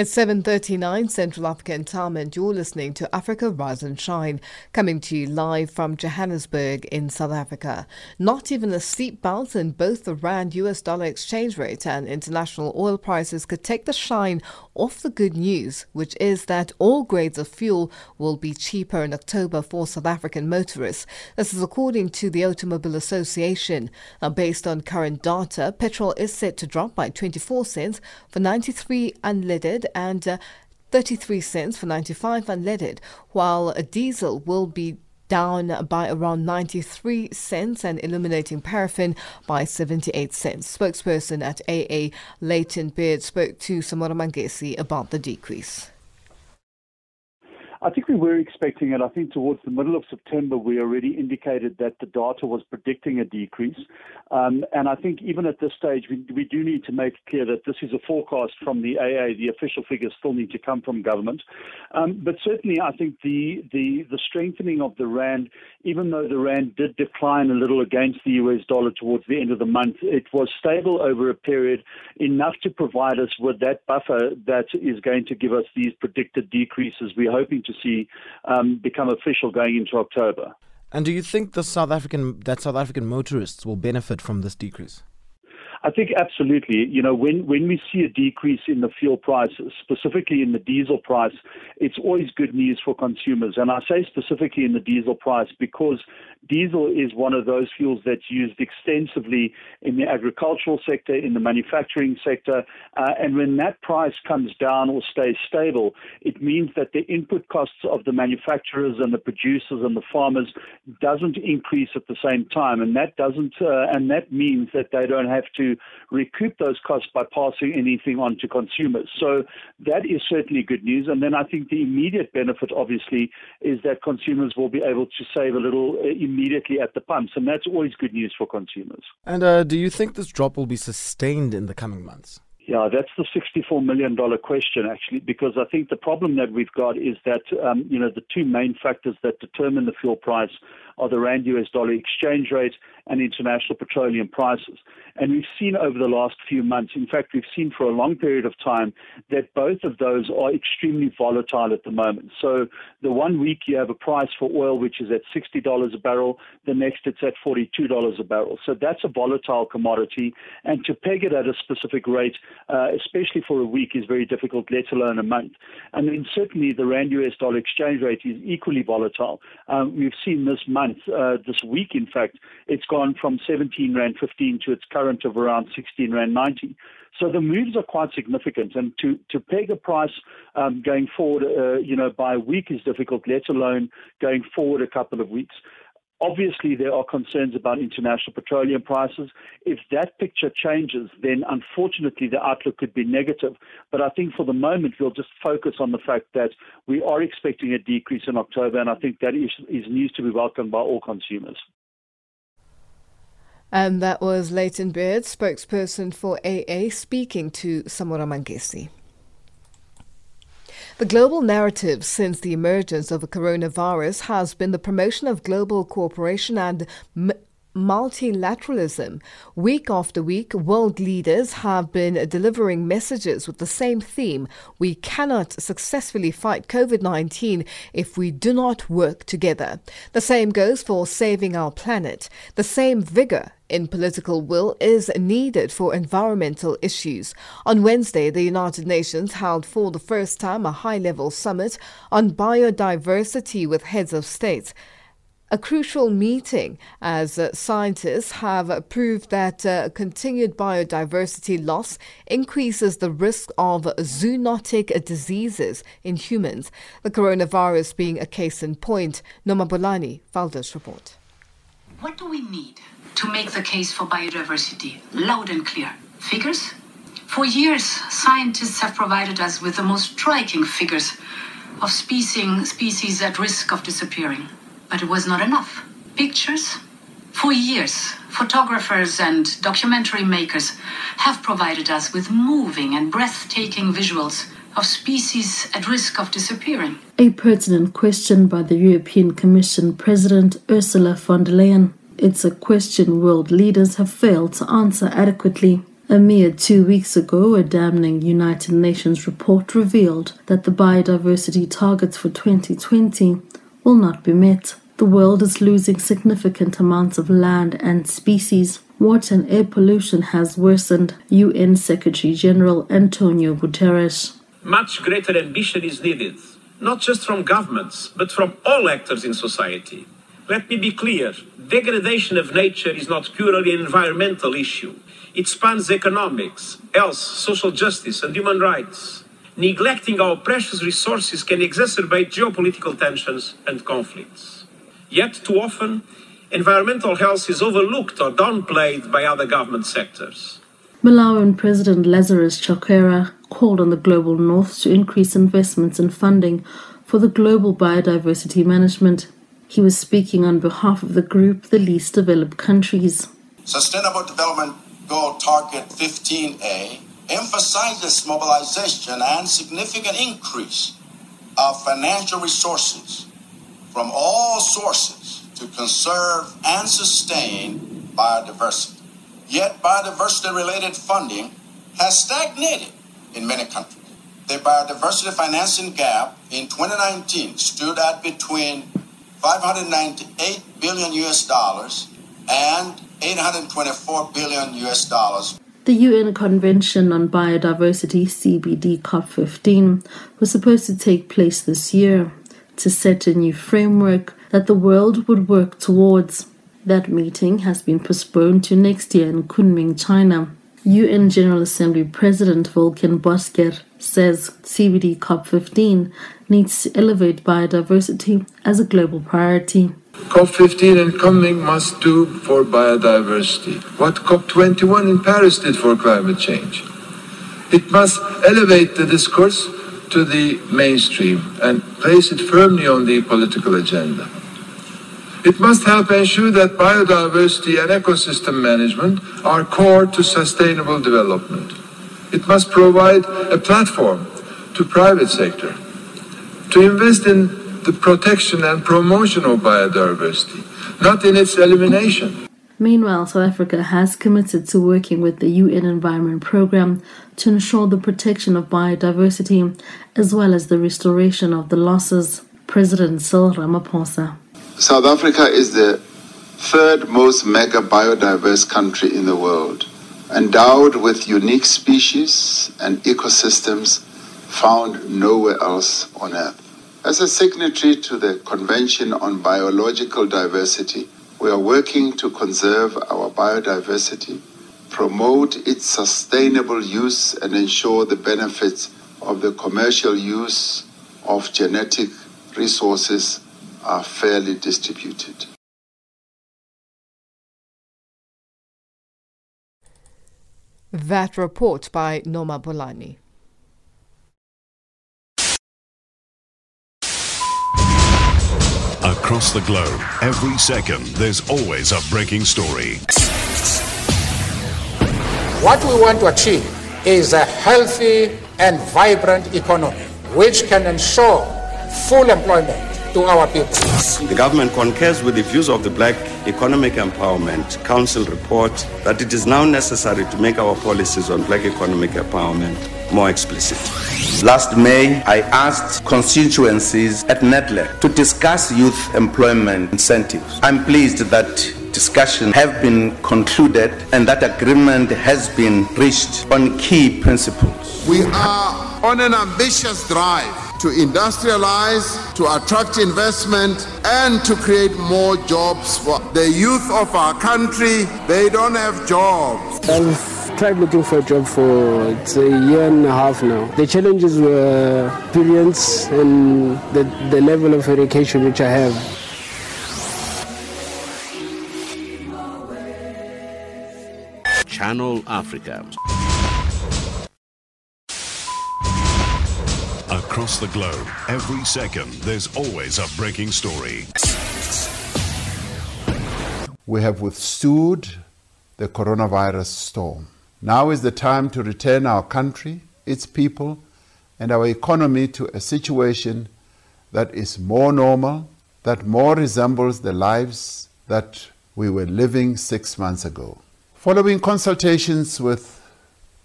It's 7.39 Central African time and you're listening to Africa Rise and Shine, coming to you live from Johannesburg in South Africa. Not even a seatbelt in both the Rand US dollar exchange rate and international oil prices could take the shine off the good news, which is that all grades of fuel will be cheaper in October for South African motorists. This is according to the Automobile Association. Now, based on current data, petrol is set to drop by 24 cents for 93 unleaded and uh, 33 cents for 95 unleaded, while diesel will be down by around 93 cents and illuminating paraffin by 78 cents. Spokesperson at AA, Leighton Beard, spoke to Samora Mangesi about the decrease. I think we were expecting it. I think towards the middle of September, we already indicated that the data was predicting a decrease. Um, and I think even at this stage, we, we do need to make clear that this is a forecast from the AA. The official figures still need to come from government. Um, but certainly, I think the, the, the strengthening of the Rand, even though the Rand did decline a little against the US dollar towards the end of the month, it was stable over a period enough to provide us with that buffer that is going to give us these predicted decreases we're hoping to to see um, become official going into October. And do you think the South African that South African motorists will benefit from this decrease? I think absolutely. You know, when, when we see a decrease in the fuel prices, specifically in the diesel price, it's always good news for consumers. And I say specifically in the diesel price because diesel is one of those fuels that's used extensively in the agricultural sector, in the manufacturing sector. Uh, and when that price comes down or stays stable, it means that the input costs of the manufacturers and the producers and the farmers doesn't increase at the same time. And that doesn't, uh, and that means that they don't have to recoup those costs by passing anything on to consumers. So that is certainly good news. And then I think the immediate benefit, obviously, is that consumers will be able to save a little uh, immediately at the pumps. And that's always good news for consumers. And uh, do you think this drop will be sustained in the coming months? Yeah, that's the $64 million question, actually, because I think the problem that we've got is that, um, you know, the two main factors that determine the fuel price are the Rand US dollar exchange rate and international petroleum prices. And we've seen over the last few months, in fact, we've seen for a long period of time that both of those are extremely volatile at the moment. So the one week you have a price for oil which is at $60 a barrel, the next it's at $42 a barrel. So that's a volatile commodity. And to peg it at a specific rate, uh, especially for a week, is very difficult, let alone a month. And then certainly the Rand US dollar exchange rate is equally volatile. Um, we've seen this month, uh, this week, in fact, it's gone from 17 Rand 15 to its current of around 16 Rand 90. So the moves are quite significant, and to, to peg a price um, going forward, uh, you know, by a week is difficult, let alone going forward a couple of weeks. Obviously, there are concerns about international petroleum prices. If that picture changes, then unfortunately the outlook could be negative. But I think for the moment, we'll just focus on the fact that we are expecting a decrease in October, and I think that is, is news to be welcomed by all consumers. And that was Leighton Beard, spokesperson for AA, speaking to Samora Mangesi. The global narrative since the emergence of the coronavirus has been the promotion of global cooperation and m- multilateralism. Week after week, world leaders have been delivering messages with the same theme. We cannot successfully fight COVID 19 if we do not work together. The same goes for saving our planet. The same vigor in political will is needed for environmental issues. On Wednesday, the United Nations held for the first time a high level summit on biodiversity with heads of states a crucial meeting as uh, scientists have proved that uh, continued biodiversity loss increases the risk of zoonotic diseases in humans, the coronavirus being a case in point. Noma Bolani, Valdes report. What do we need to make the case for biodiversity loud and clear. Figures? For years, scientists have provided us with the most striking figures of species, at risk of disappearing. But it was not enough. Pictures? For years, photographers and documentary makers have provided us with moving and breathtaking visuals of species at risk of disappearing. A pertinent question by the European Commission President Ursula von der Leyen. It's a question world leaders have failed to answer adequately. A mere two weeks ago, a damning United Nations report revealed that the biodiversity targets for 2020 will not be met. The world is losing significant amounts of land and species. Water and air pollution has worsened, UN Secretary General Antonio Guterres. Much greater ambition is needed, not just from governments, but from all actors in society. Let me be clear degradation of nature is not purely an environmental issue, it spans economics, health, social justice, and human rights. Neglecting our precious resources can exacerbate geopolitical tensions and conflicts. Yet, too often, environmental health is overlooked or downplayed by other government sectors. Malawian President Lazarus Chakwera called on the global north to increase investments and funding for the global biodiversity management. He was speaking on behalf of the group, the least developed countries. Sustainable Development Goal Target 15A emphasizes mobilization and significant increase of financial resources from all sources to conserve and sustain biodiversity. Yet, biodiversity related funding has stagnated in many countries. The biodiversity financing gap in 2019 stood at between 598 billion US dollars and 824 billion US dollars. The UN Convention on Biodiversity, CBD COP15, was supposed to take place this year to set a new framework that the world would work towards. That meeting has been postponed to next year in Kunming, China. UN General Assembly President Volkan Bozkır says CBD COP15 needs to elevate biodiversity as a global priority. COP15 and Kunming must do for biodiversity what COP21 in Paris did for climate change. It must elevate the discourse to the mainstream and place it firmly on the political agenda. It must help ensure that biodiversity and ecosystem management are core to sustainable development. It must provide a platform to private sector to invest in the protection and promotion of biodiversity, not in its elimination. Meanwhile, South Africa has committed to working with the UN Environment Programme to ensure the protection of biodiversity as well as the restoration of the losses. President Cyril Ramaphosa. South Africa is the third most mega biodiverse country in the world, endowed with unique species and ecosystems found nowhere else on Earth. As a signatory to the Convention on Biological Diversity, we are working to conserve our biodiversity, promote its sustainable use, and ensure the benefits of the commercial use of genetic resources are fairly distributed. That report by Noma Bolani. Across the globe, every second, there's always a breaking story. What we want to achieve is a healthy and vibrant economy which can ensure full employment to our people. The government concurs with the views of the Black Economic Empowerment Council report that it is now necessary to make our policies on black economic empowerment more explicit. Last May, I asked constituencies at NEDLAC to discuss youth employment incentives. I'm pleased that discussions have been concluded and that agreement has been reached on key principles. We are on an ambitious drive to industrialize, to attract investment, and to create more jobs for the youth of our country. They don't have jobs. I've tried looking for a job for it's a year and a half now. The challenges were experience and the, the level of education which I have. Channel Africa. Across the globe, every second, there's always a breaking story. We have withstood the coronavirus storm. Now is the time to return our country, its people, and our economy to a situation that is more normal, that more resembles the lives that we were living six months ago. Following consultations with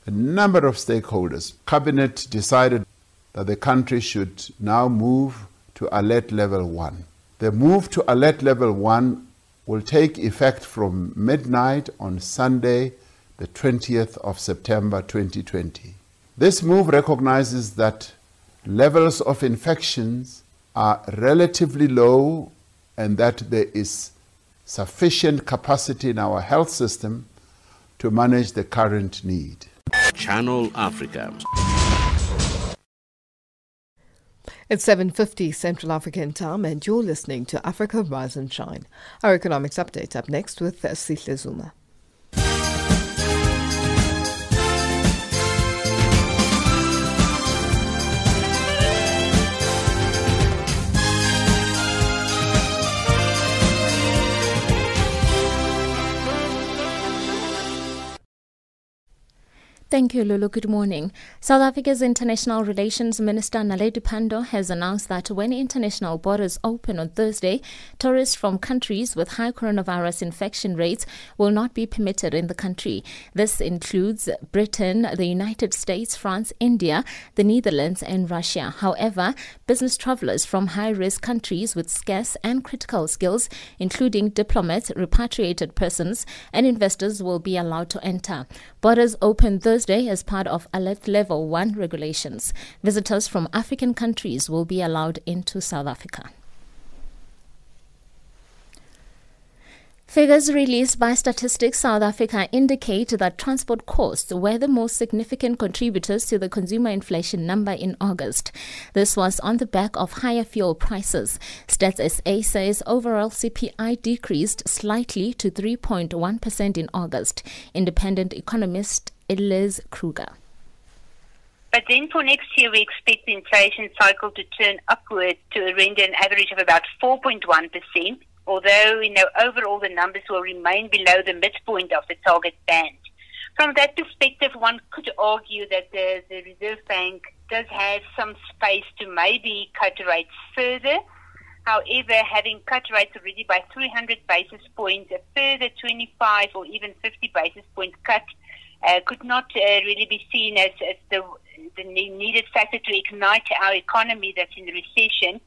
a number of stakeholders. Cabinet decided that the country should now move to alert level 1. The move to alert level 1 will take effect from midnight on Sunday, the 20th of September 2020. This move recognizes that levels of infections are relatively low and that there is sufficient capacity in our health system to manage the current need. Channel Africa. It's 7.50 Central African time and you're listening to Africa Rise and Shine. Our economics update up next with Sihle Zuma. Thank you, Lulu. Good morning. South Africa's International Relations Minister Naledi Pandor has announced that when international borders open on Thursday, tourists from countries with high coronavirus infection rates will not be permitted in the country. This includes Britain, the United States, France, India, the Netherlands, and Russia. However, business travelers from high risk countries with scarce and critical skills, including diplomats, repatriated persons, and investors, will be allowed to enter. Borders open Thursday as part of Alert Level 1 regulations. Visitors from African countries will be allowed into South Africa. Figures released by Statistics South Africa indicate that transport costs were the most significant contributors to the consumer inflation number in August. This was on the back of higher fuel prices. Stats SA says overall CPI decreased slightly to 3.1% in August. Independent economist Liz Kruger. But then for next year, we expect the inflation cycle to turn upward to render an average of about 4.1%, although you know overall the numbers will remain below the midpoint of the target band. From that perspective, one could argue that the, the Reserve Bank does have some space to maybe cut rates further. However, having cut rates already by 300 basis points, a further 25 or even 50 basis point cut uh, could not uh, really be seen as, as the, the needed factor to ignite our economy that's in recession.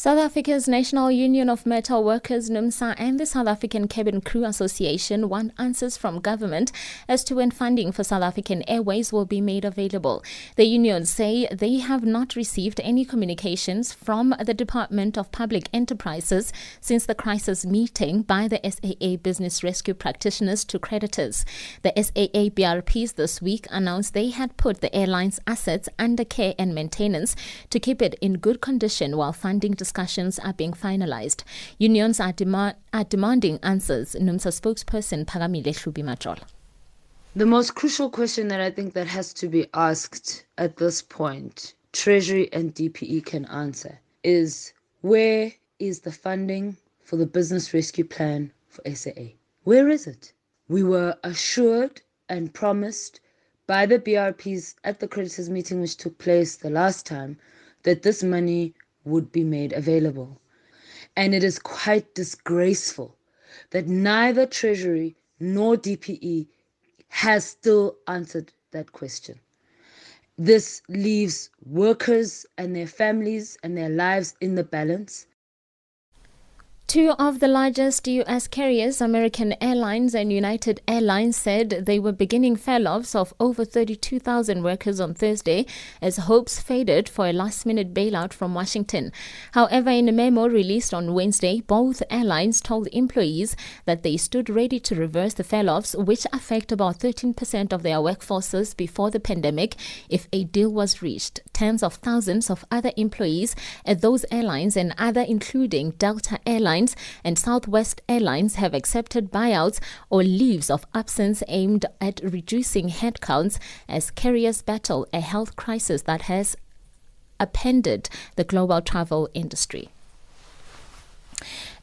South Africa's National Union of Metal Workers, NUMSA, and the South African Cabin Crew Association want answers from government as to when funding for South African Airways will be made available. The unions say they have not received any communications from the Department of Public Enterprises since the crisis meeting by the SAA business rescue practitioners to creditors. The SAA BRPs this week announced they had put the airline's assets under care and maintenance to keep it in good condition while funding discussions are being finalized. Unions are, demand, are demanding answers. NUMSA spokesperson Phakamile Hlubi The most crucial question that I think that has to be asked at this point, Treasury and DPE can answer, is where is the funding for the business rescue plan for SAA? Where is it? We were assured and promised by the BRPs at the creditors meeting which took place the last time that this money would be made available. And it is quite disgraceful that neither Treasury nor DPE has still answered that question. This leaves workers and their families and their lives in the balance. Two of the largest U.S. carriers, American Airlines and United Airlines, said they were beginning furloughs of over 32,000 workers on Thursday as hopes faded for a last minute bailout from Washington. However, in a memo released on Wednesday, both airlines told employees that they stood ready to reverse the furloughs, which affect about 13% of their workforces before the pandemic, if a deal was reached. Tens of thousands of other employees at those airlines and other, including Delta Airlines, Airlines and Southwest Airlines have accepted buyouts or leaves of absence aimed at reducing headcounts as carriers battle a health crisis that has appended the global travel industry.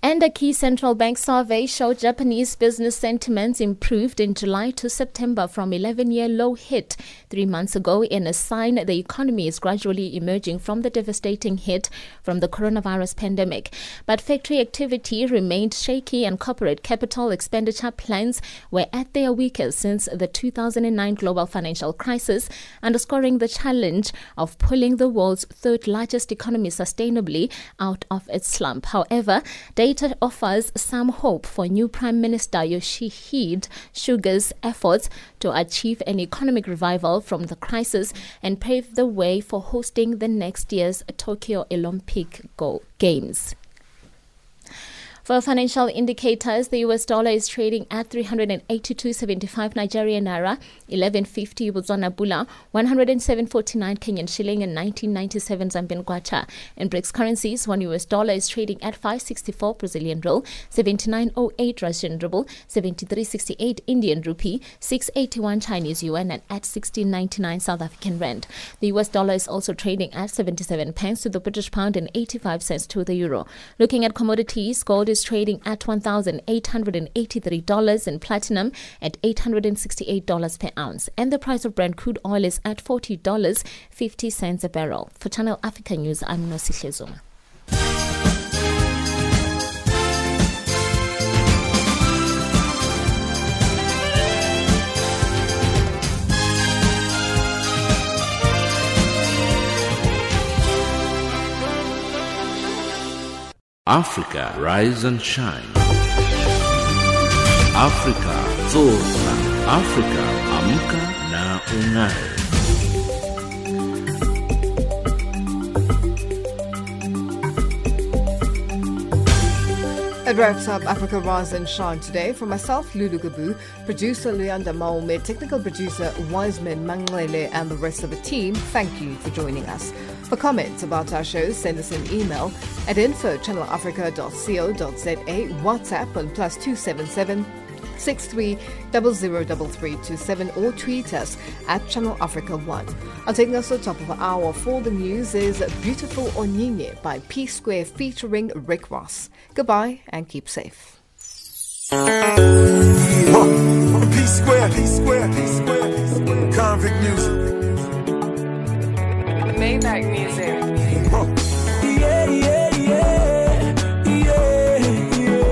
And a key central bank survey showed Japanese business sentiments improved in July to September from 11 year low hit three months ago in a sign the economy is gradually emerging from the devastating hit from the coronavirus pandemic. But factory activity remained shaky and corporate capital expenditure plans were at their weakest since the 2009 global financial crisis, underscoring the challenge of pulling the world's third largest economy sustainably out of its slump. However, data offers some hope for new Prime Minister Yoshihide Suga's efforts to achieve an economic revival from the crisis and pave the way for hosting the next year's Tokyo Olympic Games. For financial indicators, the US dollar is trading at 382.75 Nigerian naira, 1150 Botswana pula, 107.49 Kenyan shilling, and 1997 Zambian kwacha. In BRICS currencies, one US dollar is trading at 564 Brazilian real, 79.08 Russian ruble, 73.68 Indian rupee, 681 Chinese yuan, and at 16.99 South African rand. The US dollar is also trading at 77 pence to the British pound and 85 cents to the euro. Looking at commodities, gold is is trading at $1,883 and platinum at $868 per ounce. And the price of Brent crude oil is at $40.50 a barrel. For Channel Africa News, I'm Nosihle Africa, rise and shine. Africa, zorka. Africa, amka na ungae. It wraps up Africa Rise and Shine today. For myself, Lulu Gabu, producer Leander Maume, technical producer Wiseman Manglele, and the rest of the team, thank you for joining us. For comments about our show, send us an email at info.channelafrica.co.za, WhatsApp on plus 277 63003327 or tweet us at Channel Africa 1. On taking us to the top of the hour for the news is Beautiful Onyinye by P Square featuring Rick Ross. Goodbye and keep safe. P Square, P Square, P Square. Konvict Muzik. Maybach music. Yeah, yeah, yeah. Yeah, yeah.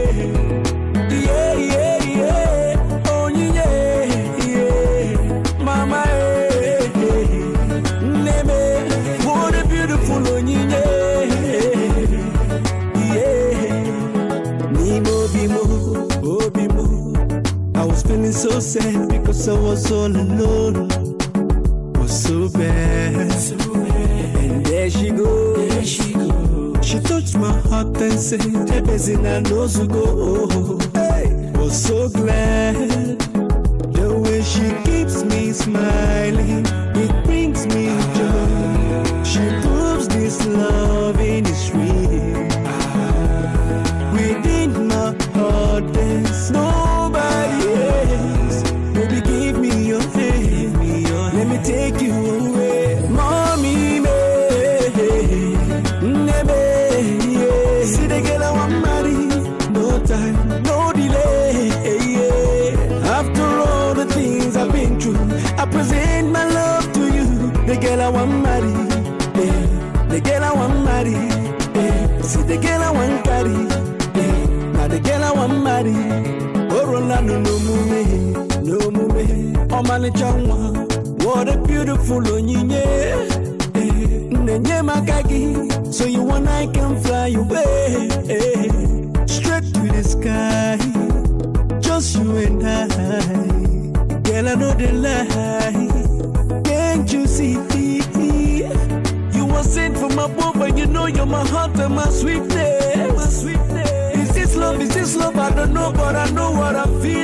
Yeah, yeah, yeah. Yeah, yeah. Yeah. Bimo. I was feeling so sad because I was all alone. Was so bad. So my heart and said, Ebezin I know to go. Hey, was so glad. Know you're my heart and my sweetness. My sweetness. Is this love? Is this love? I don't know, but I know what I'm feeling.